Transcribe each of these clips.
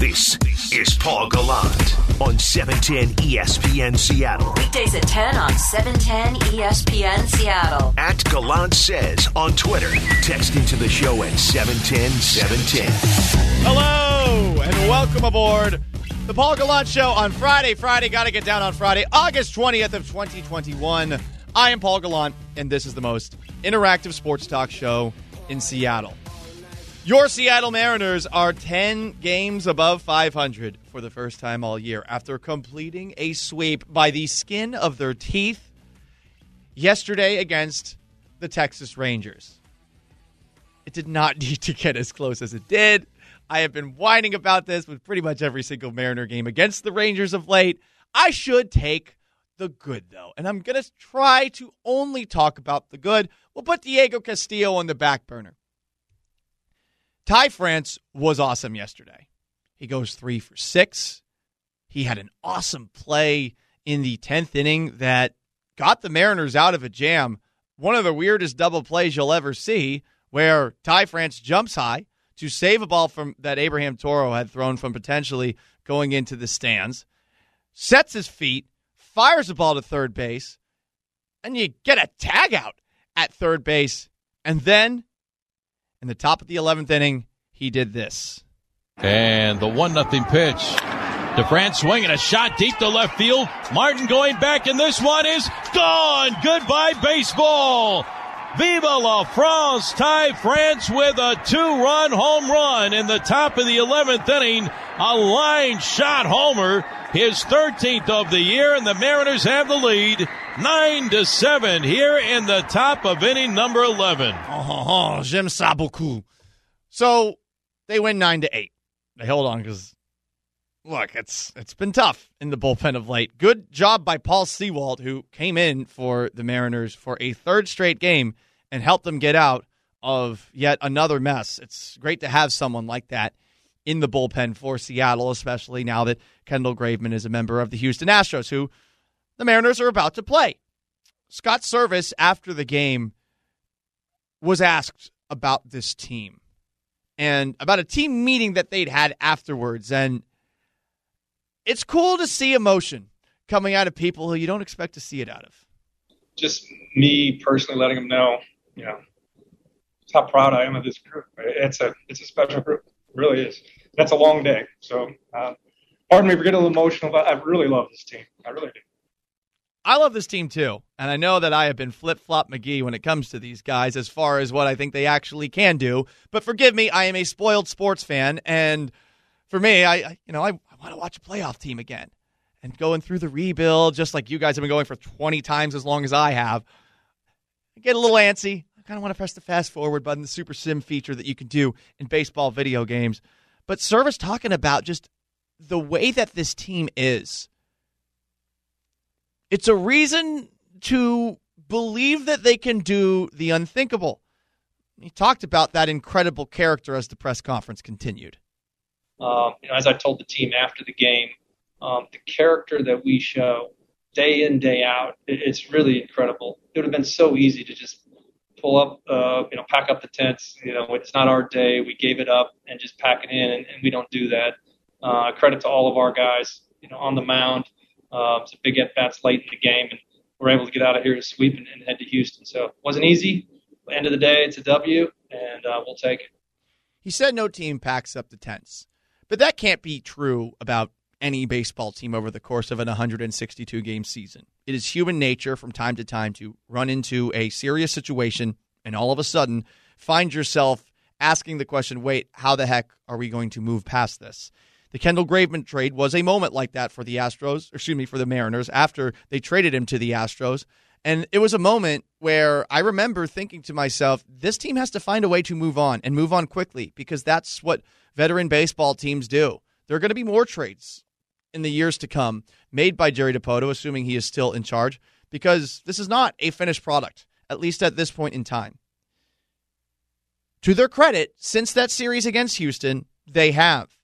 This is Paul Gallant on 710 ESPN Seattle. Weekdays at 10 on 710 ESPN Seattle. At Gallant Says on Twitter. Text into the show at 710 710. Hello and welcome aboard the Paul Gallant Show on Friday. Friday, got to get down on Friday, August 20th of 2021. I am Paul Gallant, and this is the most interactive sports talk show in Seattle. Your Seattle Mariners are 10 games above 500 for the first time all year after completing a sweep by the skin of their teeth yesterday against the Texas Rangers. It did not need to get as close as it did. I have been whining about this with pretty much every single Mariner game against the Rangers of late. I should take the good, though, and I'm going to try to only talk about the good. We'll put Diego Castillo on the back burner. Ty France was awesome yesterday. He goes three for six. He had an awesome play in the 10th inning that got the Mariners out of a jam. One of the weirdest double plays you'll ever see, where Ty France jumps high to save a ball from that Abraham Toro had thrown from potentially going into the stands, sets his feet, fires the ball to third base, and you get a tag out at third base. And then in the top of the 11th inning, he did this. And the 1 nothing pitch. Ty France swinging a shot deep to left field. Martin going back, and this one is gone. Goodbye, baseball. Viva la France! Ty France with a two-run home run in the top of the 11th inning. A line shot homer, his 13th of the year, and the Mariners have the lead, nine to seven here in the top of inning number 11. Oh, j'aime ça beaucoup. So they win nine to eight. They hold on because look, it's it's been tough in the bullpen of late. Good job by Paul Sewald, who came in for the Mariners for a third straight game and help them get out of yet another mess. It's great to have someone like that in the bullpen for Seattle, especially now that Kendall Graveman is a member of the Houston Astros, who the Mariners are about to play. Scott Servais, after the game, was asked about this team and about a team meeting that they'd had afterwards. And it's cool to see emotion coming out of people who you don't expect to see it out of. Just me personally letting them know, you know, how proud I am of this group. It's a it's a special group. It really is. That's a long day. So, uh, pardon me for getting a little emotional, but I really love this team. I really do. I love this team too. And I know that I have been flip flop McGee when it comes to these guys as far as what I think they actually can do. But forgive me, I am a spoiled sports fan. And for me, I, you know, I, I want to watch a playoff team again. And going through the rebuild, just like you guys have been going for 20 times as long as I have, I get a little antsy. Kind of want to press the fast forward button, the super sim feature that you can do in baseball video games. But Servais talking about just the way that this team is it's a reason to believe that they can do the unthinkable. He talked about that incredible character as the press conference continued. Um, you know, as I told the team after the game, um, the character that we show day in day out, it, it's really incredible. It would have been so easy to just pull up, uh, you know, pack up the tents. You know, it's not our day. We gave it up and just pack it in, and, and we don't do that. Uh, credit to all of our guys, you know, on the mound. Um, some big at bats late in the game, and we're able to get out of here to sweep and, and head to Houston. So it wasn't easy. End of the day, it's a W, and uh, we'll take it. He said no team packs up the tents, but that can't be true about any baseball team over the course of an 162 game season. It is human nature from time to time to run into a serious situation and all of a sudden find yourself asking the question, wait, how the heck are we going to move past this? The Kendall Graveman trade was a moment like that for the Astros, excuse me, for the Mariners after they traded him to the Astros. And it was a moment where I remember thinking to myself, this team has to find a way to move on and move on quickly because that's what veteran baseball teams do. There are going to be more trades in the years to come made by Jerry Dipoto, assuming he is still in charge, because this is not a finished product, at least at this point in time. To their credit, since that series against Houston, they have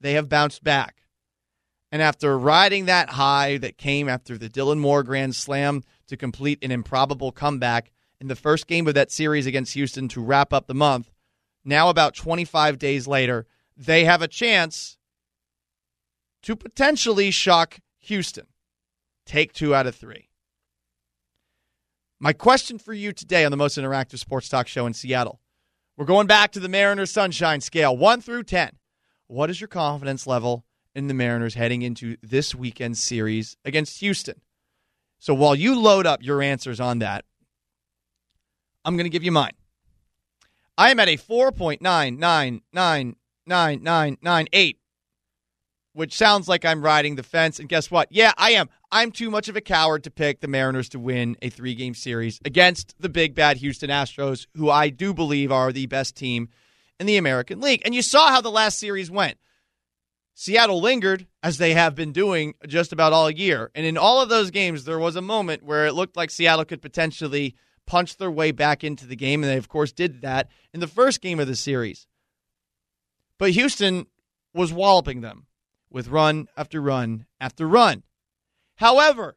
they have bounced back. And after riding that high that came after the Dylan Moore grand slam to complete an improbable comeback in the first game of that series against Houston to wrap up the month, now about 25 days later, they have a chance to potentially shock Houston. Take two out of three. My question for you today on the most interactive sports talk show in Seattle. We're going back to the Mariners Sunshine Scale, 1 through 10. What is your confidence level in the Mariners heading into this weekend series against Houston? So while you load up your answers on that, I'm going to give you mine. I am at a 4.999998, which sounds like I'm riding the fence. And guess what? Yeah, I am. I'm too much of a coward to pick the Mariners to win a three game series against the big bad Houston Astros, who I do believe are the best team in the American League. And you saw how the last series went. Seattle lingered, as they have been doing just about all year. And in all of those games, there was a moment where it looked like Seattle could potentially punch their way back into the game. And they, of course, did that in the first game of the series. But Houston was walloping them with run after run after run. However,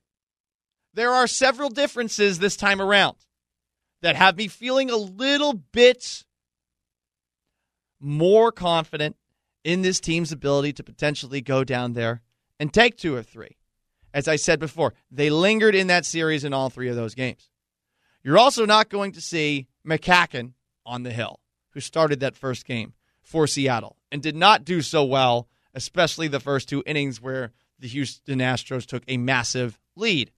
there are several differences this time around that have me feeling a little bit more confident in this team's ability to potentially go down there and take two or three. As I said before, they lingered in that series in all three of those games. You're also not going to see McCaughan on the hill, who started that first game for Seattle and did not do so well, especially the first two innings where the Houston Astros took a massive lead.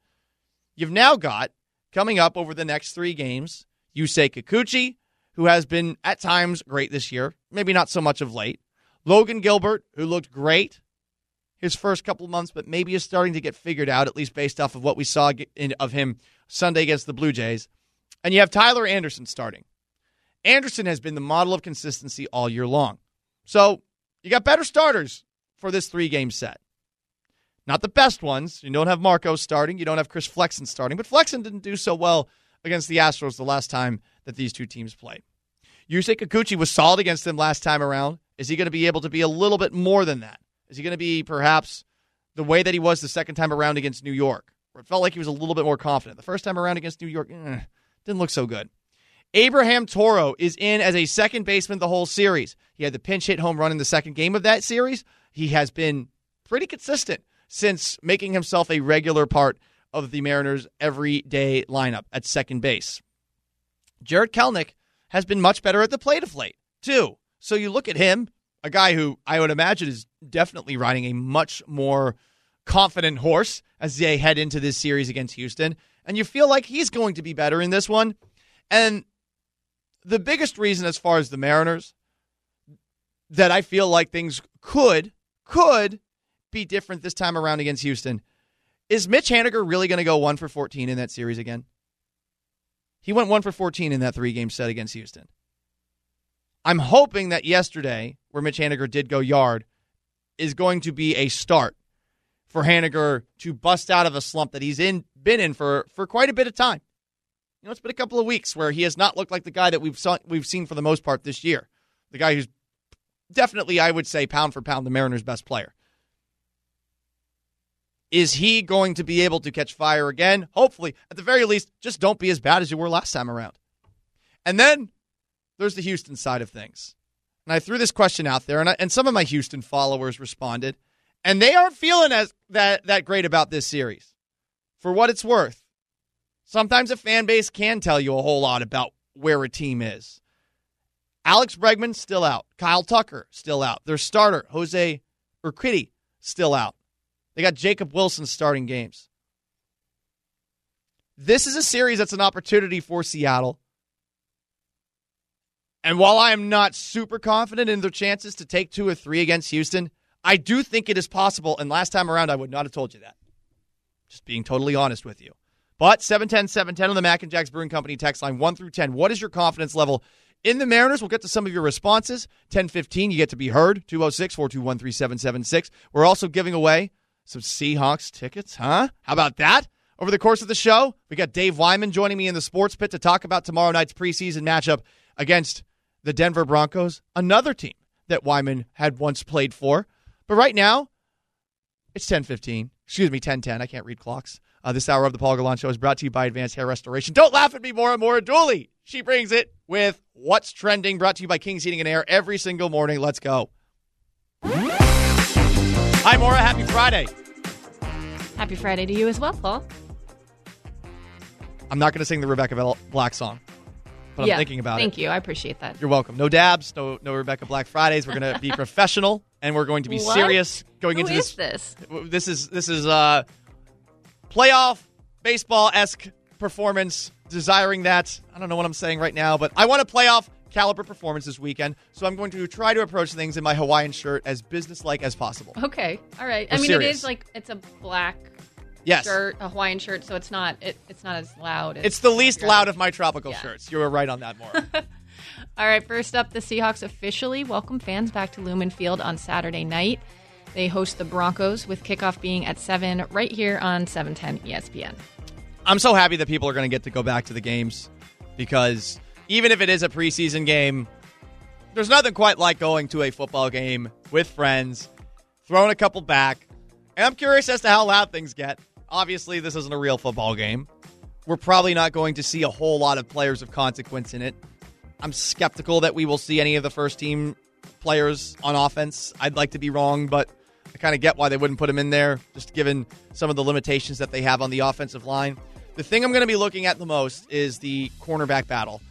You've now got coming up over the next three games Yusei Kikuchi, who has been at times great this year, maybe not so much of late. Logan Gilbert, who looked great his first couple months, but maybe is starting to get figured out, at least based off of what we saw in, of him Sunday against the Blue Jays. And you have Tyler Anderson starting. Anderson has been the model of consistency all year long. So you got better starters for this three game set. Not the best ones. You don't have Marco starting. You don't have Chris Flexen starting. But Flexen didn't do so well against the Astros the last time that these two teams played. Yusei Kikuchi was solid against them last time around. Is he going to be able to be a little bit more than that? Is he going to be perhaps the way that he was the second time around against New York, where it felt like he was a little bit more confident? The first time around against New York, eh, didn't look so good. Abraham Toro is in as a second baseman the whole series. He had the pinch hit home run in the second game of that series. He has been pretty consistent since making himself a regular part of the Mariners' everyday lineup at second base. Jarred Kelenic has been much better at the plate of late, too. So you look at him, a guy who I would imagine is definitely riding a much more confident horse as they head into this series against Houston, and you feel like he's going to be better in this one. And the biggest reason, as far as the Mariners, that I feel like things could could be different this time around against Houston. Is Mitch Haniger really going to go 1 for 14 in that series again? He went 1 for 14 in that three game set against Houston. I'm hoping that yesterday, where Mitch Haniger did go yard, is going to be a start for Haniger to bust out of a slump that he's in been in for, for quite a bit of time. You know, it's been a couple of weeks where he has not looked like the guy that we've saw, we've seen for the most part this year. The guy who's definitely, I would say, pound for pound, the Mariners' best player. Is he going to be able to catch fire again? Hopefully. At the very least, just don't be as bad as you were last time around. And then there's the Houston side of things. And I threw this question out there, and, I, and some of my Houston followers responded, and they aren't feeling as that, that great about this series. For what it's worth, sometimes a fan base can tell you a whole lot about where a team is. Alex Bregman still out. Kyle Tucker still out. Their starter, Jose Urquidy, still out. They got Jacob Wilson starting games. This is a series that's an opportunity for Seattle. And while I am not super confident in their chances to take two or three against Houston, I do think it is possible. And last time around, I would not have told you that. Just being totally honest with you. But 710 710 on the Mac and Jacks Brewing Company text line 1 through 10. What is your confidence level in the Mariners? We'll get to some of your responses. 1015, you get to be heard. 206 421 3776. We're also giving away some Seahawks tickets, huh? How about that? Over the course of the show, we got Dave Wyman joining me in the sports pit to talk about tomorrow night's preseason matchup against the Denver Broncos, another team that Wyman had once played for. But right now, it's 10:15. Excuse me, 10:10. I can't read clocks. Uh, this hour of the Paul Gallant Show is brought to you by Advanced Hair Restoration. Don't laugh at me, Maura Maura Dooley. She brings it with What's Trending, brought to you by King's Heating and Air every single morning. Let's go. Hi, Maura. Happy Friday. Happy Friday to you as well, Paul. I'm not going to sing the Rebecca Black song, but yeah, I'm thinking about thank it. Thank you. I appreciate that. You're welcome. No dabs, no no Rebecca Black Fridays. We're going to be professional and we're going to be What? serious going Who into is this. this? This is this is uh playoff baseball esque performance. Desiring that. I don't know what I'm saying right now, but I want a playoff caliber performance this weekend. So I'm going to try to approach things in my Hawaiian shirt as businesslike as possible. Okay, all right. I We're mean, serious. it is like it's a black Yes. shirt, a Hawaiian shirt, so it's not it, it's not as loud. as It's the least loud of my tropical Yeah. shirts. You were right on that, Maura. All right, first up, the Seahawks officially welcome fans back to Lumen Field on Saturday night. They host the Broncos with kickoff being at 7 right here on E 710 ESPN. I'm so happy that people are going to get to go back to the games because even if it is a preseason game, there's nothing quite like going to a football game with friends, throwing a couple back. And I'm curious as to how loud things get. Obviously, this isn't a real football game. We're probably not going to see a whole lot of players of consequence in it. I'm skeptical that we will see any of the first team players on offense. I'd like to be wrong, but I kind of get why they wouldn't put them in there, just given some of the limitations that they have on the offensive line. The thing I'm going to be looking at the most is the cornerback battle.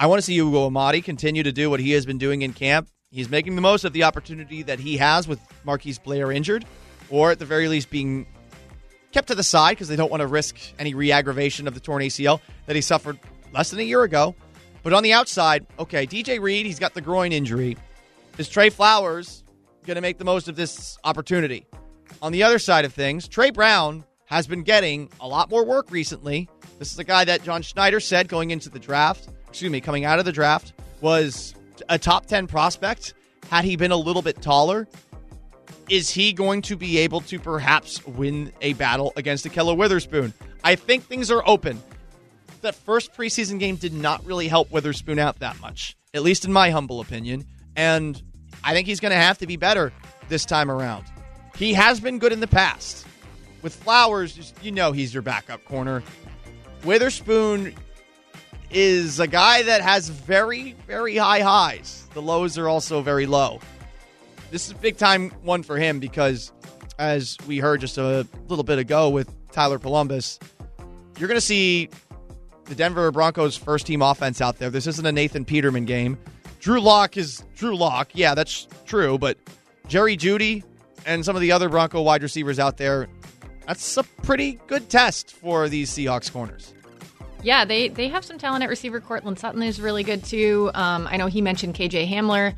I want to see Ugo Amadi continue to do what he has been doing in camp. He's making the most of the opportunity that he has with Marquise Blair injured, or at the very least being kept to the side because they don't want to risk any re aggravation of the torn ACL that he suffered less than a year ago. But on the outside, okay, DJ Reed, he's got the groin injury. Is Tre Flowers going to make the most of this opportunity? On the other side of things, Tre Brown has been getting a lot more work recently. This is a guy that John Schneider said going into the draft, excuse me, coming out of the draft, was a top 10 prospect had he been a little bit taller. Is he going to be able to perhaps win a battle against Ahkello Witherspoon? I think things are open. That first preseason game did not really help Witherspoon out that much, at least in my humble opinion. And I think he's going to have to be better this time around. He has been good in the past. With Flowers, you know he's your backup corner. Witherspoon is a guy that has very, very high highs. The lows are also very low. This is a big time one for him because, as we heard just a little bit ago with Tyler Polumbus, you're going to see the Denver Broncos first team offense out there. This isn't a Nathan Peterman game. Drew Lock is Drew Lock. Yeah, that's true. But Jerry Jeudy and some of the other Bronco wide receivers out there, that's a pretty good test for these Seahawks corners. Yeah, they they have some talent at receiver. Courtland Sutton is really good too. Um, I know he mentioned KJ Hamler,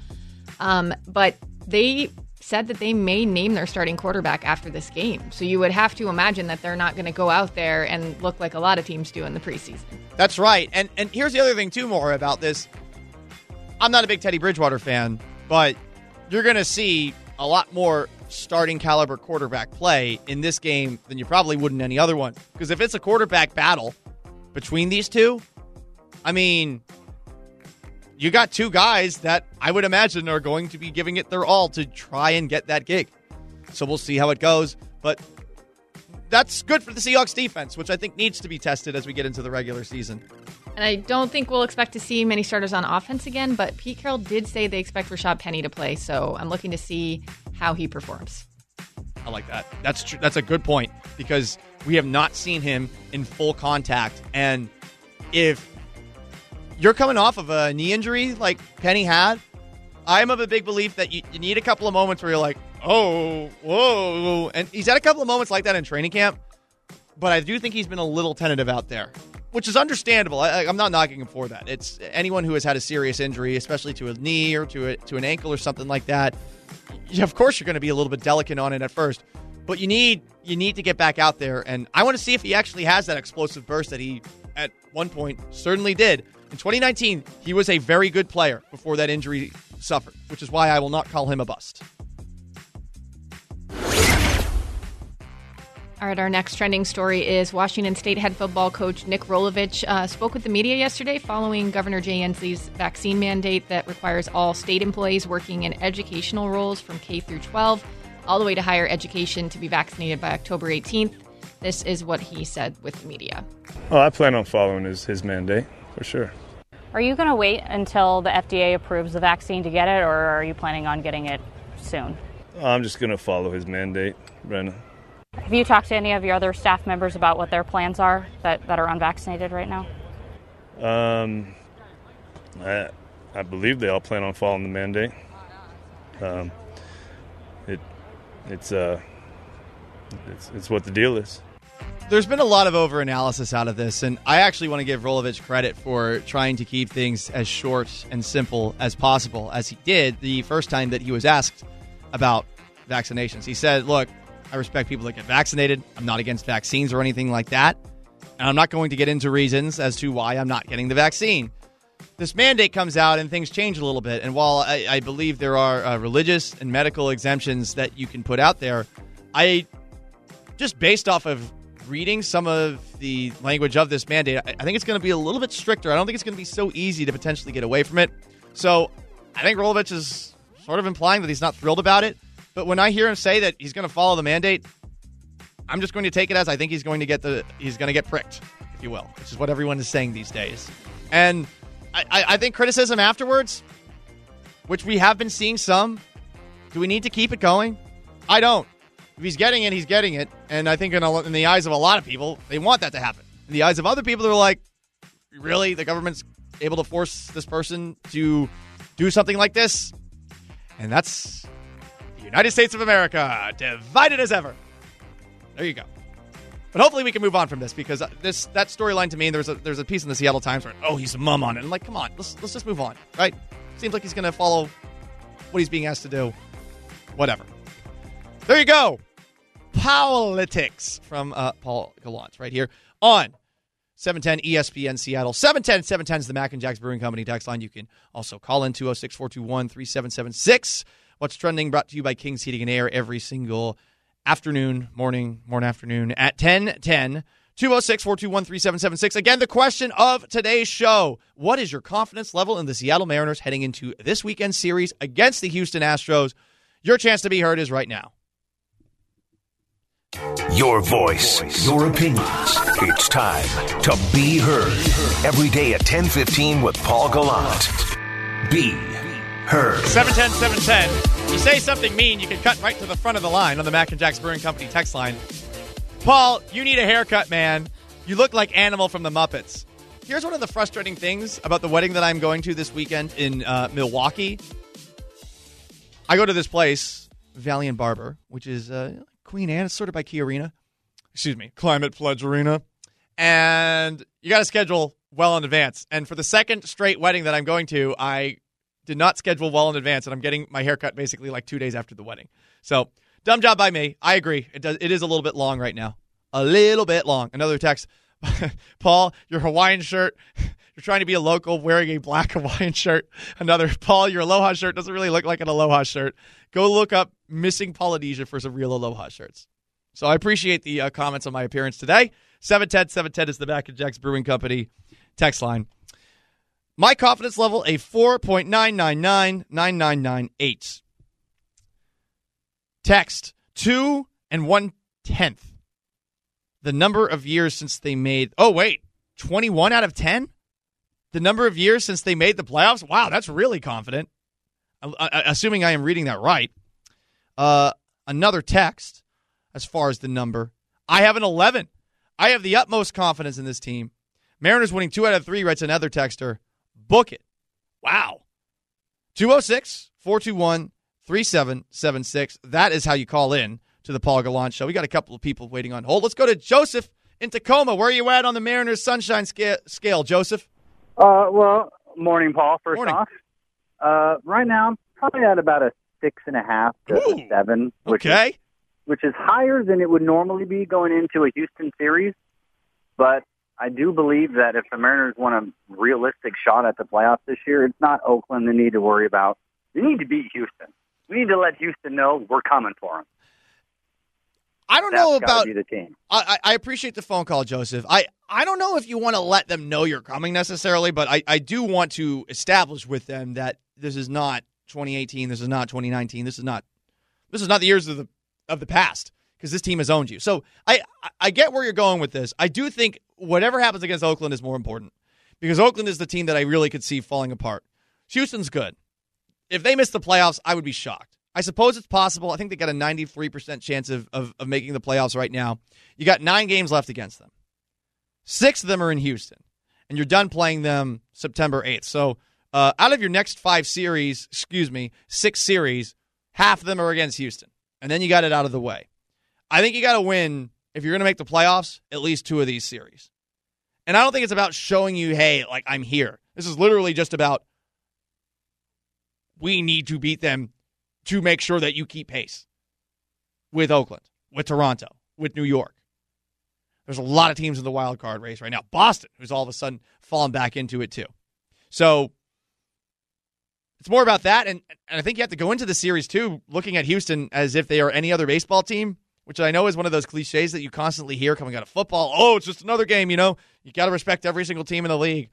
um, but they said that they may name their starting quarterback after this game. So you would have to imagine that they're not going to go out there and look like a lot of teams do in the preseason. That's right. And and here's the other thing too, more about this. I'm not a big Teddy Bridgewater fan, but you're going to see a lot more starting caliber quarterback play in this game than you probably would in any other one. Because if it's a quarterback battle between these two, I mean, you got two guys that I would imagine are going to be giving it their all to try and get that gig. So we'll see how it goes. But that's good for the Seahawks defense, which I think needs to be tested as we get into the regular season. And I don't think we'll expect to see many starters on offense again, but Pete Carroll did say they expect Rashad Penny to play, so I'm looking to see how he performs. I like that. That's true. That's a good point because we have not seen him in full contact. And if you're coming off of a knee injury like Penny had, I'm of a big belief that you, you need a couple of moments where you're like, oh, whoa. And he's had a couple of moments like that in training camp, but I do think he's been a little tentative out there, which is understandable. I, I'm not knocking him for that. It's anyone who has had a serious injury, especially to a knee or to a, to an ankle or something like that. Of course, you're going to be a little bit delicate on it at first, but you need you need to get back out there, and I want to see if he actually has that explosive burst that he at one point certainly did. In 2019, he was a very good player before that injury suffered, which is why I will not call him a bust. All right, our next trending story is Washington State head football coach Nick Rolovich uh, spoke with the media yesterday following Governor Jay Inslee's vaccine mandate that requires all state employees working in educational roles from K through 12, all the way to higher education, to be vaccinated by October 18th. This is what he said with the media. Oh, I plan on following his, his mandate for sure. Are you going to wait until the FDA approves the vaccine to get it, or are you planning on getting it soon? I'm just going to follow his mandate, Brenna. Have you talked to any of your other staff members about what their plans are that, that are unvaccinated right now? Um, I, I believe they all plan on following the mandate. Um, it, it's, uh, it's, it's what the deal is. There's been a lot of overanalysis out of this, and I actually want to give Rolovich credit for trying to keep things as short and simple as possible, as he did the first time that he was asked about vaccinations. He said, Look, I respect people that get vaccinated. I'm not against vaccines or anything like that. And I'm not going to get into reasons as to why I'm not getting the vaccine. This mandate comes out and things change a little bit. And while I, I believe there are uh, religious and medical exemptions that you can put out there, I just based off of reading some of the language of this mandate, I, I think it's going to be a little bit stricter. I don't think it's going to be so easy to potentially get away from it. So I think Rolovich is sort of implying that he's not thrilled about it. But when I hear him say that he's going to follow the mandate, I'm just going to take it as I think he's going to get the he's going to get pricked, if you will, which is what everyone is saying these days. And I, I think criticism afterwards, which we have been seeing some, do we need to keep it going? I don't. If he's getting it, he's getting it. And I think in, a, in the eyes of a lot of people, they want that to happen. In the eyes of other people, they're like, really? The government's able to force this person to do something like this? And that's United States of America, divided as ever. There you go. But hopefully we can move on from this because this that storyline to me, there's a there's a piece in the Seattle Times where oh he's a mum on it. I'm like, come on, let's let's just move on, right? Seems like he's going to follow what he's being asked to do. Whatever. There you go. Politics from uh, Paul Gallant right here on 710 ESPN Seattle. 710 710 is the Mac and Jacks Brewing Company text line. You can also call in 206 421 3776. What's trending brought to you by Kings Heating and Air every single afternoon, morning, morning, afternoon at 10 10. 206 421 3776. Again, the question of today's show What is your confidence level in the Seattle Mariners heading into this weekend series against the Houston Astros? Your chance to be heard is right now. Your voice, your opinions. It's time to be heard. Every day at 10:15 with Paul Gallant. Be heard. 710 710. You say something mean, you can cut right to the front of the line on the Mac and Jack's Brewing Company text line. Paul, you need a haircut, man. You look like Animal from the Muppets. Here's one of the frustrating things about the wedding that I'm going to this weekend in uh, Milwaukee. I go to this place, Valiant Barber, which is uh, Queen Anne. It's sort of by Key Arena. Excuse me, Climate Pledge Arena. And you got to schedule well in advance. And for the second straight wedding that I'm going to, I did not schedule well in advance, and I'm getting my haircut basically like two days after the wedding. So dumb job by me. I agree. It does. It is a little bit long right now. A little bit long. Another text. Paul, your Hawaiian shirt. You're trying to be a local wearing a black Hawaiian shirt. Another Paul, your Aloha shirt doesn't really look like an Aloha shirt. Go look up missing Polynesia for some real Aloha shirts. So I appreciate the uh, comments on my appearance today. 710 710 is the Mac and Jacks Brewing Company text line. My confidence level a 4.9999998. Text two and one tenth. The number of years since they made. Oh wait, 21 out of 10. The number of years since they made the playoffs. Wow, that's really confident. Uh, uh, assuming I am reading that right. Uh, another text as far as the number. I have an 11. I have the utmost confidence in this team. Mariners winning two out of three, writes another texter. Book it. Wow. 206 421 3776. That is how you call in to the Paul Gallant Show. We got a couple of people waiting on hold. Let's go to Joseph in Tacoma. Where are you at on the Mariners sunshine scale, scale Joseph? Uh, well, morning, Paul. First Morning. off, uh, right now I'm probably at about a six and a half to Ooh. seven, which is Okay. which is higher than it would normally be going into a Houston series. But I do believe that if the Mariners want a realistic shot at the playoffs this year, it's not Oakland they need to worry about. They need to beat Houston. We need to let Houston know we're coming for them. I don't That's know about the team. I, I I appreciate the phone call, Joseph. I, I don't know if you want to let them know you're coming necessarily, but I, I do want to establish with them that this is not 2018, this is not 2019, this is not this is not the years of the of the past because this team has owned you. So I I get where you're going with this. I do think whatever happens against Oakland is more important because Oakland is the team that I really could see falling apart. Houston's good. If they miss the playoffs, I would be shocked. I suppose it's possible. I think they got a 93% chance of, of, of making the playoffs right now. You got nine games left against them. Six of them are in Houston, and you're done playing them September 8th. So, uh, out of your next five series, excuse me, six series, half of them are against Houston, and then you got it out of the way. I think you got to win if you're going to make the playoffs, at least two of these series. And I don't think it's about showing you, hey, like I'm here. This is literally just about we need to beat them to make sure that you keep pace with Oakland, with Toronto, with New York. There's a lot of teams in the wild card race right now. Boston, who's all of a sudden fallen back into it too. So it's more about that, and, and I think you have to go into the series too, looking at Houston as if they are any other baseball team, which I know is one of those cliches that you constantly hear coming out of football. Oh, it's just another game, you know. You got to respect every single team in the league.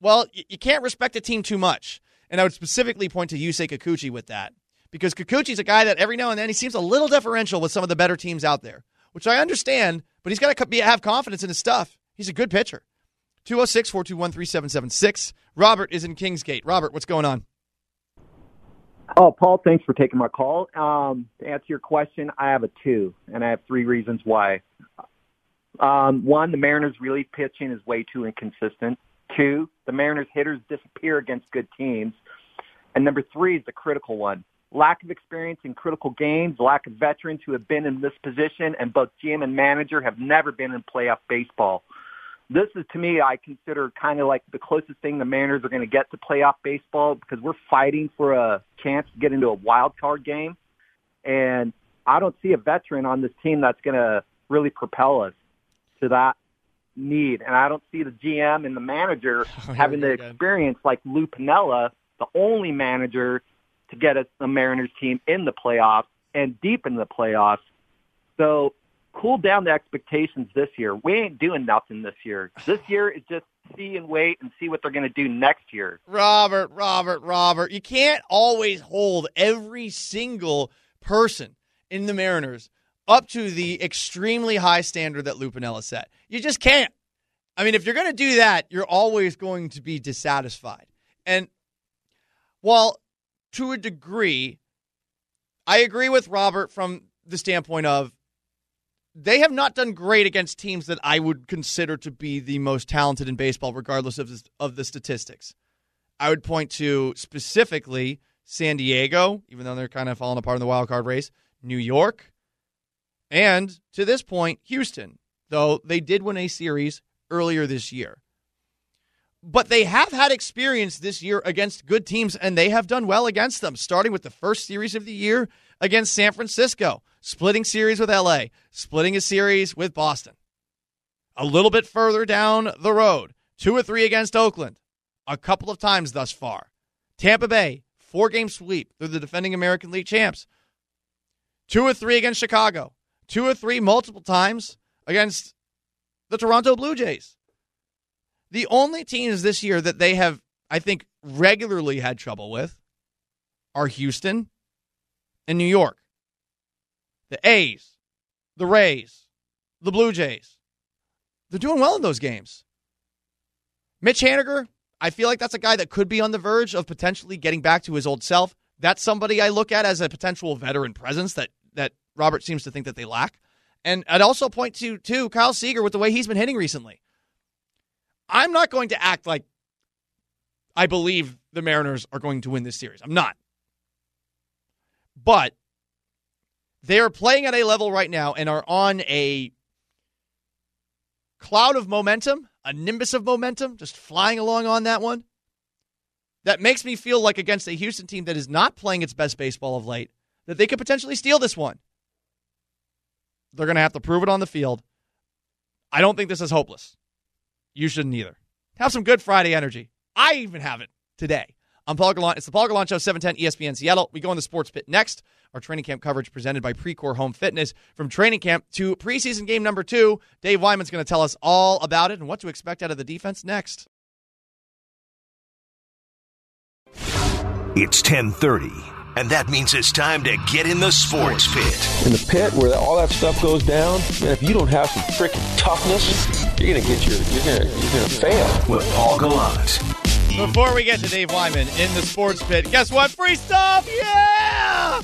Well, you can't respect a team too much, and I would specifically point to Yusei Kikuchi with that because Kikuchi's a guy that every now and then he seems a little differential with some of the better teams out there, which I understand, but he's got to have confidence in his stuff. He's a good pitcher. 206 421 3776. Robert is in Kingsgate. Robert, what's going on? Oh, Paul, thanks for taking my call. Um, to answer your question, I have a two, and I have three reasons why. Um, one, the Mariners' relief pitching is way too inconsistent. Two, the Mariners' hitters disappear against good teams. And number three is the critical one lack of experience in critical games, lack of veterans who have been in this position, and both GM and manager have never been in playoff baseball. This is, to me, I consider kind of like the closest thing the Mariners are going to get to playoff baseball because we're fighting for a chance to get into a wild card game. And I don't see a veteran on this team that's going to really propel us to that need. And I don't see the GM and the manager oh, having the experience like Lou Piniella, the only manager to get us the Mariners team in the playoffs and deep in the playoffs. So cool down the expectations this year. We ain't doing nothing this year. This year is just see and wait and see what they're going to do next year. Robert, Robert, Robert, you can't always hold every single person in the Mariners up to the extremely high standard that Lou Piniella set. You just can't. I mean, if you're going to do that, you're always going to be dissatisfied. And while to a degree, I agree with Robert from the standpoint of they have not done great against teams that I would consider to be the most talented in baseball, regardless of the, of the statistics. I would point to specifically San Diego, even though they're kind of falling apart in the wild card race, New York, and to this point, Houston, though they did win a series earlier this year but they have had experience this year against good teams, and they have done well against them, starting with the first series of the year against San Francisco, splitting series with LA, splitting a series with Boston. A little bit further down the road, two or three against Oakland, a couple of times thus far. Tampa Bay, four game sweep. They're the defending American League champs. Two or three against Chicago, two or three multiple times against the Toronto Blue Jays. The only teams this year that they have, I think, regularly had trouble with are Houston and New York. The A's, the Rays, the Blue Jays. They're doing well in those games. Mitch Haniger, I feel like that's a guy that could be on the verge of potentially getting back to his old self. That's somebody I look at as a potential veteran presence that that Robert seems to think that they lack. And I'd also point to too Kyle Seager with the way he's been hitting recently. I'm not going to act like I believe the Mariners are going to win this series. I'm not. But they are playing at a level right now and are on a cloud of momentum, a nimbus of momentum, just flying along on that one. That makes me feel like against a Houston team that is not playing its best baseball of late, that they could potentially steal this one. They're going to have to prove it on the field. I don't think this is hopeless. You shouldn't either. Have some good Friday energy. I even have it today. I'm Paul Gallant. It's the Paul Gallant Show, 710 ESPN Seattle. We go in the sports pit next. Our training camp coverage presented by Precor Home Fitness. From training camp to preseason game number two, Dave Wyman's going to tell us all about it and what to expect out of the defense next. It's 1030, and that means it's time to get in the sports pit. In the pit where all that stuff goes down, man, if you don't have some freaking toughness, you're gonna get your you're gonna you're gonna fail. With Paul Gallant. Before we get to Dave Wyman in the sports pit, guess what? Free stuff! Yeah!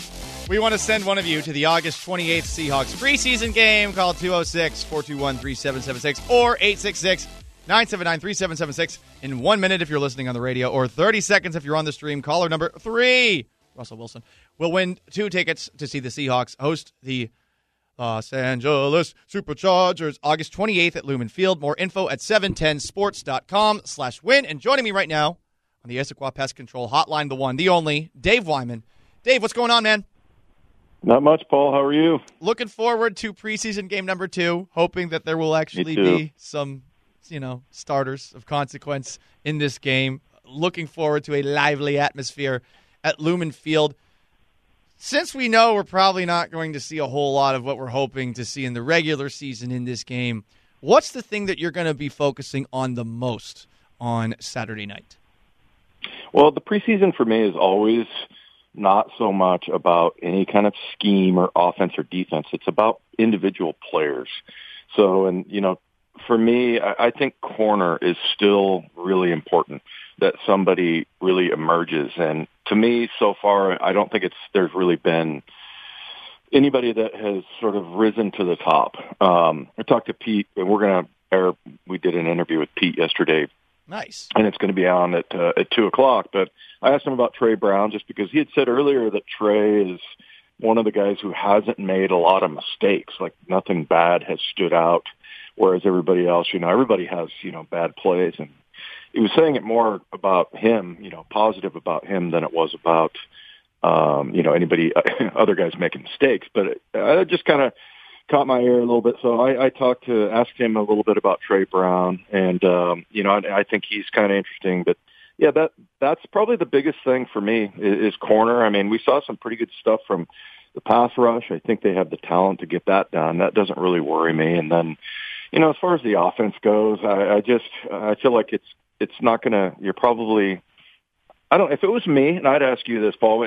We want to send one of you to the August 28th Seahawks preseason game. Call 206 421 3776 or 866 979 3776 in one minute if you're listening on the radio, or 30 seconds if you're on the stream. Caller number three, Russell Wilson, will win two tickets to see the Seahawks host the Los Angeles Superchargers August 28th at Lumen Field. More info at 710sports.com slash win. And joining me right now on the Issaquah Pest Control Hotline, the one, the only, Dave Wyman. Dave, what's going on, man? Not much, Paul. How are you? Looking forward to preseason game number two, hoping that there will actually be some, you know, starters of consequence in this game. Looking forward to a lively atmosphere at Lumen Field. Since we know we're probably not going to see a whole lot of what we're hoping to see in the regular season in this game, what's the thing that you're going to be focusing on the most on Saturday night? Well, the preseason for me is always not so much about any kind of scheme or offense or defense. It's about individual players. So, and you know, for me, I, think corner is still really important. That somebody really emerges, and to me, so far, I don't think it's there's really been anybody that has sort of risen to the top. Um, I talked to Pete, and we're gonna air. We did an interview with Pete yesterday Nice. and it's going to be on at uh, at two o'clock. But I asked him about Tre Brown just because he had said earlier that Tre is one of the guys who hasn't made a lot of mistakes. Like nothing bad has stood out, whereas everybody else, you know, everybody has you know bad plays, and he was saying it more about him, you know, positive about him than it was about um, you know anybody other guys making mistakes. But it, I just kind of caught my ear a little bit. So I, I talked to, asked him a little bit about Tre Brown, and um, you know, I, I think he's kind of interesting. But yeah, that that's probably the biggest thing for me is, is corner. I mean, we saw some pretty good stuff from the pass rush. I think they have the talent to get that done. That doesn't really worry me. And then, you know, as far as the offense goes, I, I just I feel like it's it's not gonna. You're probably I don't. If it was me, and I'd ask you this, Paul,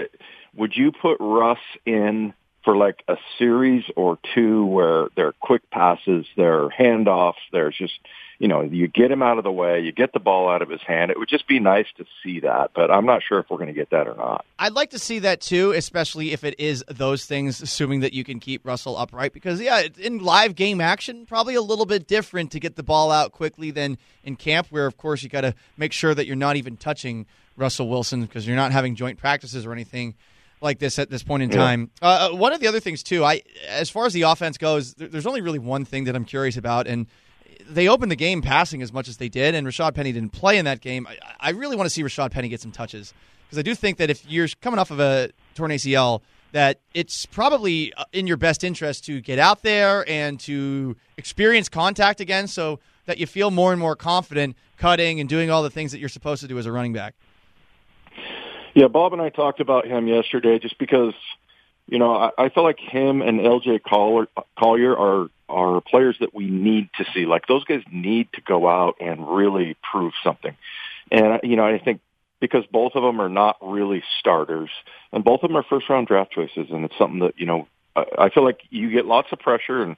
would you put Russ in for like a series or two where there are quick passes, there are handoffs, there's just, you know, you get him out of the way, you get the ball out of his hand. It would just be nice to see that, but I'm not sure if we're going to get that or not. I'd like to see that too, especially if it is those things, assuming that you can keep Russell upright. Because, yeah, in live game action, probably a little bit different to get the ball out quickly than in camp, where, of course, you got to make sure that you're not even touching Russell Wilson because you're not having joint practices or anything like this at this point in time. Yeah. Uh, one of the other things too, I as far as the offense goes, there's only really one thing that I'm curious about, and they opened the game passing as much as they did, and Rashad Penny didn't play in that game. I, I really want to see Rashad Penny get some touches because I do think that if you're coming off of a torn ACL, that it's probably uh, in your best interest to get out there and to experience contact again, so that you feel more and more confident cutting and doing all the things that you're supposed to do as a running back. Yeah, Bob and I talked about him yesterday just because, you know, I, I feel like him and LJ Collier, Collier are are players that we need to see. Like those guys need to go out and really prove something. And uh, you know, I think because both of them are not really starters, and both of them are first round draft choices, and it's something that you know I, I feel like you get lots of pressure and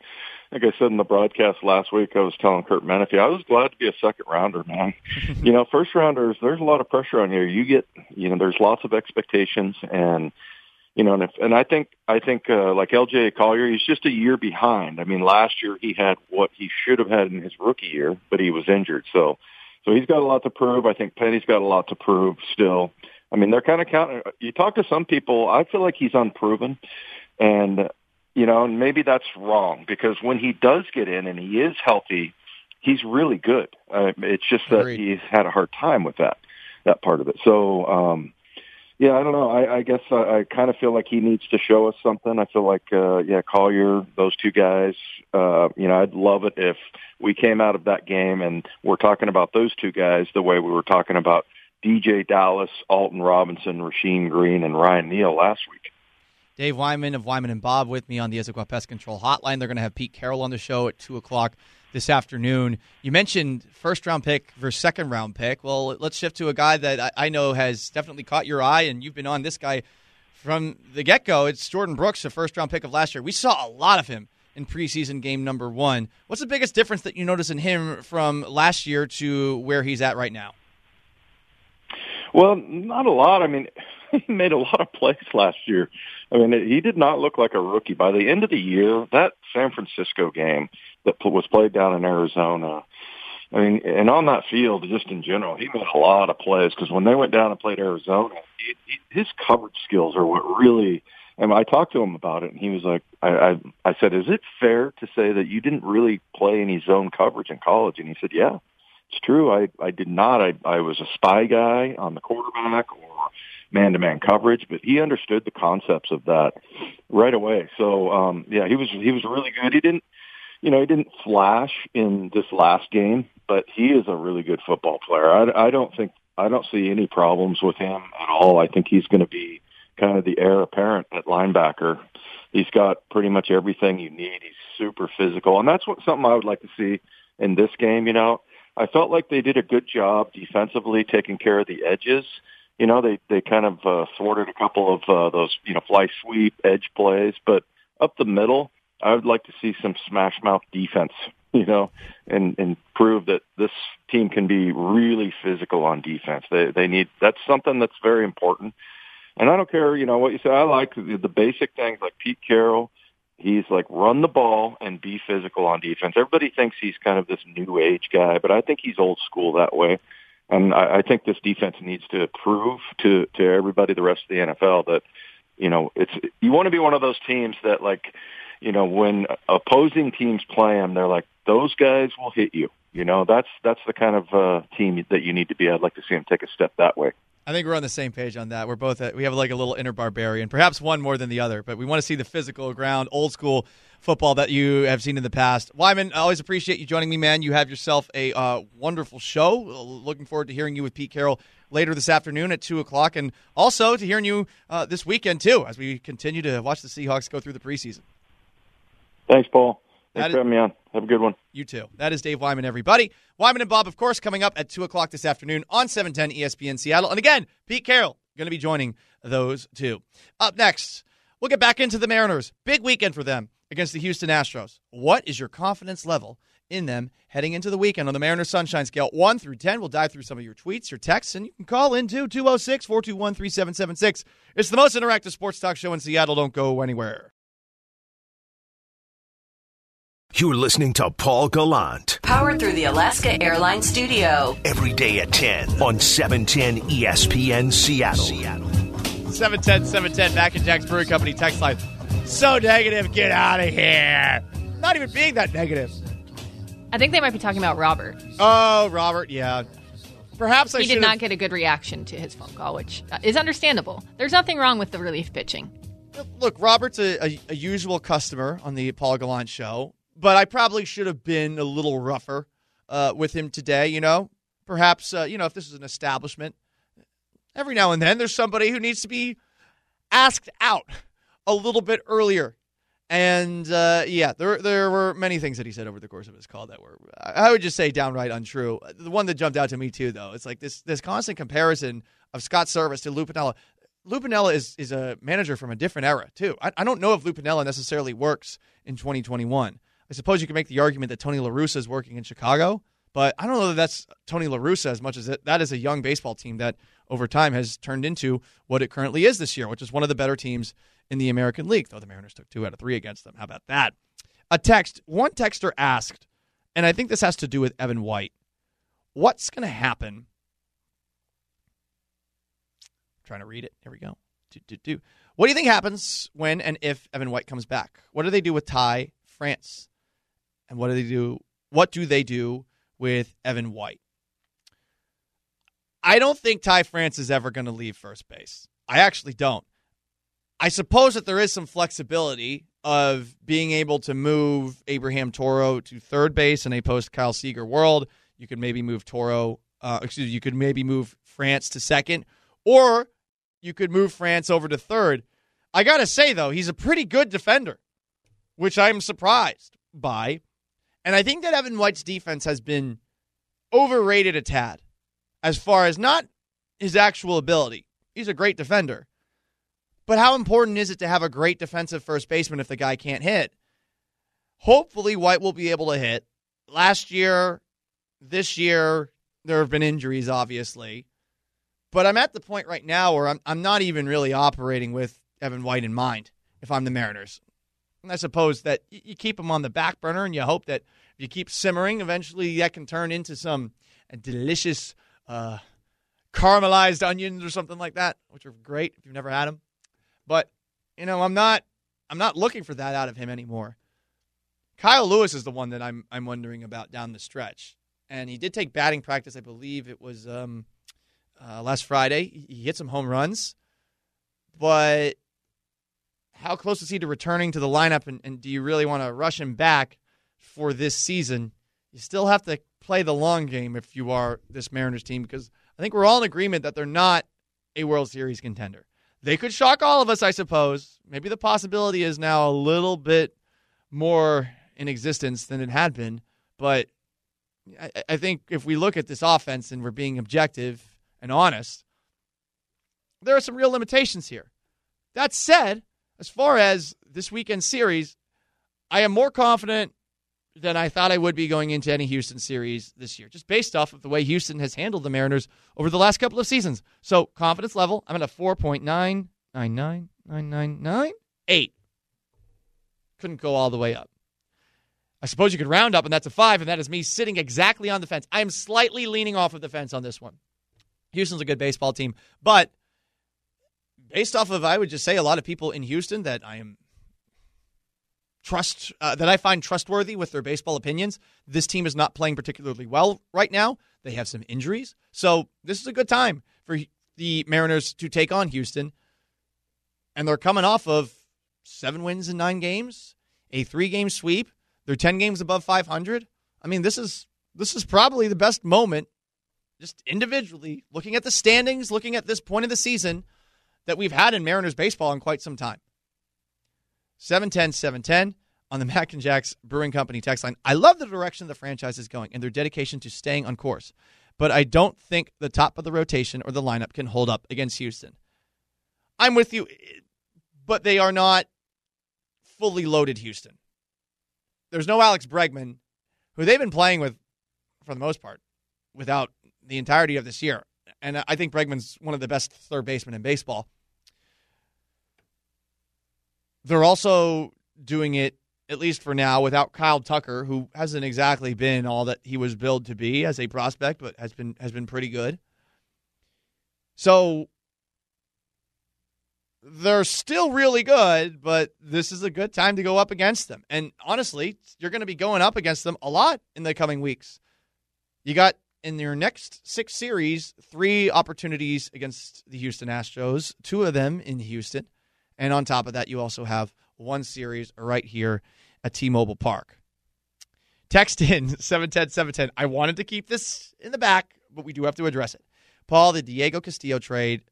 like I said in the broadcast last week, I was telling Kurt Menefee, I was glad to be a second rounder, man. you know, first rounders, there's a lot of pressure on you. You get, you know, there's lots of expectations and, you know, and if, and I think, I think, uh, like LJ Collier, he's just a year behind. I mean, last year he had what he should have had in his rookie year, but he was injured. So, so he's got a lot to prove. I think Penny's got a lot to prove still. I mean, they're kind of counting. You talk to some people, I feel like he's unproven. And you know, and maybe that's wrong because when he does get in and he is healthy, he's really good. Uh, it's just that Agreed. he's had a hard time with that that part of it. So, um, yeah, I don't know. I, I guess I, I kind of feel like he needs to show us something. I feel like, uh, yeah, Collier, those two guys. Uh, you know, I'd love it if we came out of that game and we're talking about those two guys the way we were talking about DJ Dallas, Alton Robinson, Rasheem Green, and Ryan Neal last week. Dave Wyman of Wyman and Bob with me on the Issaquah Pest Control Hotline. They're going to have Pete Carroll on the show at 2 o'clock this afternoon. You mentioned first round pick versus second round pick. Well, let's shift to a guy that I know has definitely caught your eye, and you've been on this guy from the get go. It's Jordyn Brooks, the first round pick of last year. We saw a lot of him in preseason game number one. What's the biggest difference that you notice in him from last year to where he's at right now? Well, not a lot. I mean, he made a lot of plays last year. I mean, he did not look like a rookie. By the end of the year, that San Francisco game that was played down in Arizona, I mean, and on that field, just in general, he made a lot of plays because when they went down and played Arizona, he, he, his coverage skills are what really. And I talked to him about it, and he was like, I, I, I said, is it fair to say that you didn't really play any zone coverage in college? And he said, yeah, it's true. I, I did not. I, I was a spy guy on the quarterback or man-to-man coverage, but he understood the concepts of that right away. So, um, yeah, he was, he was really good. He didn't, you know, he didn't flash in this last game, but he is a really good football player. I, I don't think I don't see any problems with him at all. I think he's going to be kind of the heir apparent at linebacker. He's got pretty much everything you need. He's super physical, and that's what something I would like to see in this game. You know, I felt like they did a good job defensively taking care of the edges. You know, they they kind of uh, thwarted a couple of uh, those you know fly sweep edge plays, but up the middle, I would like to see some smash mouth defense you know, and and prove that this team can be really physical on defense. They they need that's something that's very important. And I don't care, you know, what you say. I like the, the basic things like Pete Carroll. He's like run the ball and be physical on defense. Everybody thinks he's kind of this new age guy, but I think he's old school that way. And I, I think this defense needs to prove to to everybody, the rest of the NFL, that you know it's you want to be one of those teams that like you know, when opposing teams play them, they're like, those guys will hit you. You know, that's that's the kind of uh, team that you need to be. I'd like to see them take a step that way. I think we're on the same page on that. We're both at, we have like a little inner barbarian, perhaps one more than the other, but we want to see the physical ground, old school football that you have seen in the past. Wyman, I always appreciate you joining me, man. You have yourself a uh, wonderful show. Looking forward to hearing you with Pete Carroll later this afternoon at two o'clock, and also to hearing you uh, this weekend too, as we continue to watch the Seahawks go through the preseason. Thanks, Paul. Thanks for having me on. Have a good one. You too. That is Dave Wyman, everybody. Wyman and Bob, of course, coming up at 2 o'clock this afternoon on 710 ESPN Seattle. And again, Pete Carroll going to be joining those two. Up next, we'll get back into the Mariners. Big weekend for them against the Houston Astros. What is your confidence level in them heading into the weekend on the Mariners Sunshine Scale 1 through 10? We'll dive through some of your tweets, your texts, and you can call in too 206 421 3776. It's the most interactive sports talk show in Seattle. Don't go anywhere. You're listening to Paul Gallant. Powered through the Alaska Airlines Studio. Every day at 10 on 710 ESPN Seattle. 710 710 Mac and Jack's Brewing Company text line. So negative, get out of here. Not even being that negative. I think they might be talking about Robert. Oh, Robert, yeah. Perhaps I he did should've- not get a good reaction to his phone call, which uh, is understandable. There's nothing wrong with the relief pitching. Look, Robert's a, a, a usual customer on the Paul Gallant show, but I probably should have been a little rougher uh, with him today. You know, perhaps uh, you know if this is an establishment, every now and then there's somebody who needs to be asked out a little bit earlier. And uh, yeah, there there were many things that he said over the course of his call that were I would just say downright untrue. The one that jumped out to me too, though, it's like this this constant comparison of Scott Servais to Lou Piniella. Lupinella is is a manager from a different era too. I, I don't know if Lou Piniella necessarily works in 2021. I suppose you could make the argument that Tony La Russa is working in Chicago, but I don't know that that's Tony La Russa as much as it, that is a young baseball team that over time has turned into what it currently is this year, which is one of the better teams in the American League, though the Mariners took two out of three against them. How about that? A text, one texter asked, and I think this has to do with Evan White. What's going to happen? trying to read it. Here we go. Do, do, do. What do you think happens when and if Evan White comes back? What do they do with Ty France? And what do they do? What do they do with Evan White? I don't think Ty France is ever going to leave first base. I actually don't. I suppose that there is some flexibility of being able to move Abraham Toro to third base in a post Kyle Seager world. You could maybe move Toro, uh, excuse me, you could maybe move France to second, or you could move France over to third. I got to say, though, he's a pretty good defender, which I'm surprised by. And I think that Evan White's defense has been overrated a tad as far as not his actual ability. He's a great defender. But how important is it to have a great defensive first baseman if the guy can't hit? Hopefully, White will be able to hit. Last year, this year, there have been injuries, obviously. But I'm at the point right now where I'm, I'm not even really operating with Evan White in mind if I'm the Mariners. I suppose that you keep them on the back burner and you hope that if you keep simmering, eventually that can turn into some delicious uh, caramelized onions or something like that, which are great if you've never had them. But you know, I'm not I'm not looking for that out of him anymore. Kyle Lewis is the one that I'm I'm wondering about down the stretch, and he did take batting practice. I believe it was um, uh, last Friday. He hit some home runs, but how close is he to returning to the lineup? And, and do you really want to rush him back for this season? You still have to play the long game if you are this Mariners team because I think we're all in agreement that they're not a World Series contender. They could shock all of us, I suppose. Maybe the possibility is now a little bit more in existence than it had been. But I, I think if we look at this offense and we're being objective and honest, there are some real limitations here. That said, as far as this weekend series, I am more confident than I thought I would be going into any Houston series this year, just based off of the way Houston has handled the Mariners over the last couple of seasons. So, confidence level, I'm at a 4.99999998. Couldn't go all the way up. I suppose you could round up, and that's a five, and that is me sitting exactly on the fence. I am slightly leaning off of the fence on this one. Houston's a good baseball team, but based off of, I would just say, a lot of people in Houston that I am trust uh, that I find trustworthy with their baseball opinions. This team is not playing particularly well right now. They have some injuries, so this is a good time for the Mariners to take on Houston, and they're coming off of seven wins in nine games, a three-game sweep. They're ten games above 500. I mean, this is this is probably the best moment, just individually looking at the standings, looking at this point of the season that we've had in Mariners baseball in quite some time. 710 710 on the Mac and Jacks Brewing Company text line. I love the direction the franchise is going and their dedication to staying on course, but I don't think the top of the rotation or the lineup can hold up against Houston. I'm with you, but they are not fully loaded Houston. There's no Alex Bregman, who they've been playing with for the most part without the entirety of this year. And I think Bregman's one of the best third basemen in baseball. They're also doing it, at least for now, without Kyle Tucker, who hasn't exactly been all that he was billed to be as a prospect, but has been has been pretty good. So they're still really good, but this is a good time to go up against them. And honestly, you're going to be going up against them a lot in the coming weeks. You got in their next six series, three opportunities against the Houston Astros, two of them in Houston. And on top of that, you also have one series right here at T Mobile Park. Text in 710 710. I wanted to keep this in the back, but we do have to address it. Paul, the Diego Castillo trade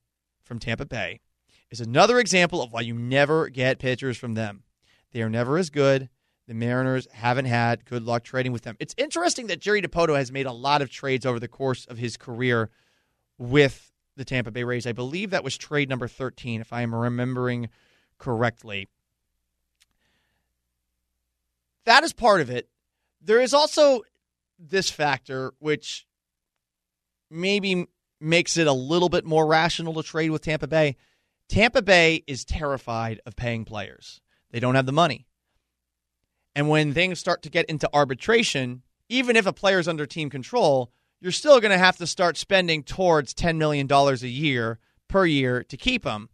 from Tampa Bay is another example of why you never get pitchers from them. They are never as good. The Mariners haven't had good luck trading with them. It's interesting that Jerry Dipoto has made a lot of trades over the course of his career with the Tampa Bay Rays. I believe that was trade number 13, if I am remembering correctly. That is part of it. There is also this factor, which maybe makes it a little bit more rational to trade with Tampa Bay. Tampa Bay is terrified of paying players, they don't have the money. And when things start to get into arbitration, even if a player is under team control, you're still going to have to start spending towards $10 million a year per year to keep him.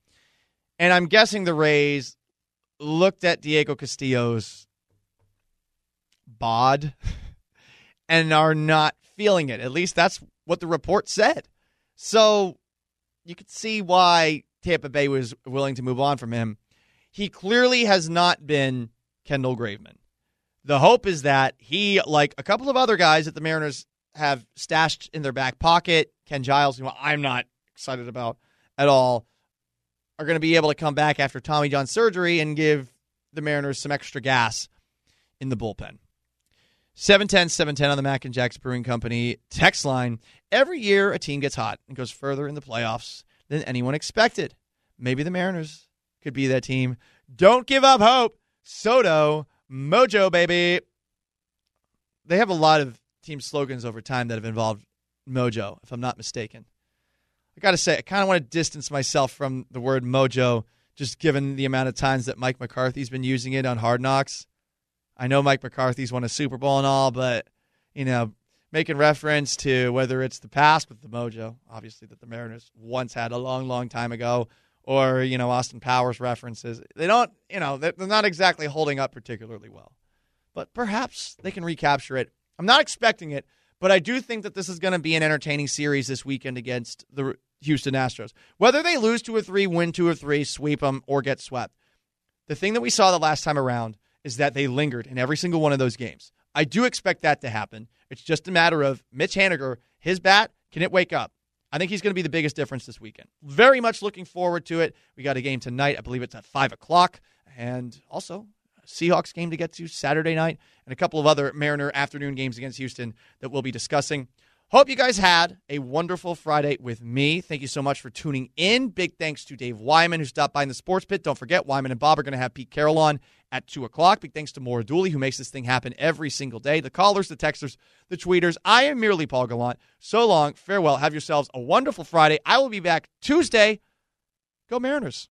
And I'm guessing the Rays looked at Diego Castillo's bod and are not feeling it. At least that's what the report said. So you could see why Tampa Bay was willing to move on from him. He clearly has not been Kendall Graveman. The hope is that he, like a couple of other guys that the Mariners have stashed in their back pocket. Ken Giles, who I'm not excited about at all, are going to be able to come back after Tommy John surgery and give the Mariners some extra gas in the bullpen. 710 710 on the Mac and Jacks Brewing Company text line. Every year, a team gets hot and goes further in the playoffs than anyone expected. Maybe the Mariners could be that team. Don't give up hope. SoDo, Mojo, baby. They have a lot of team slogans over time that have involved mojo, if I'm not mistaken. I got to say, I kind of want to distance myself from the word mojo just given the amount of times that Mike McCarthy's been using it on Hard Knocks. I know Mike McCarthy's won a Super Bowl and all, but you know, making reference to whether it's the past with the mojo, obviously that the Mariners once had a long, long time ago, or you know Austin Powers references. They don't, you know, they're not exactly holding up particularly well. But perhaps they can recapture it. I'm not expecting it, but I do think that this is going to be an entertaining series this weekend against the Houston Astros. Whether they lose two or three, win two or three, sweep them, or get swept, the thing that we saw the last time around is that they lingered in every single one of those games. I do expect that to happen. It's just a matter of Mitch Haniger, his bat, can it wake up? I think he's going to be the biggest difference this weekend. Very much looking forward to it. We got a game tonight. I believe it's at 5 o'clock. And also, Seahawks game to get to Saturday night, and a couple of other Mariner afternoon games against Houston that we'll be discussing. Hope you guys had a wonderful Friday with me. Thank you so much for tuning in. Big thanks to Dave Wyman, who stopped by in the sports pit. Don't forget, Wyman and Bob are going to have Pete Carroll on at 2 o'clock. Big thanks to Maura Dooley, who makes this thing happen every single day. The callers, the texters, the tweeters. I am merely Paul Gallant. So long. Farewell. Have yourselves a wonderful Friday. I will be back Tuesday. Go Mariners.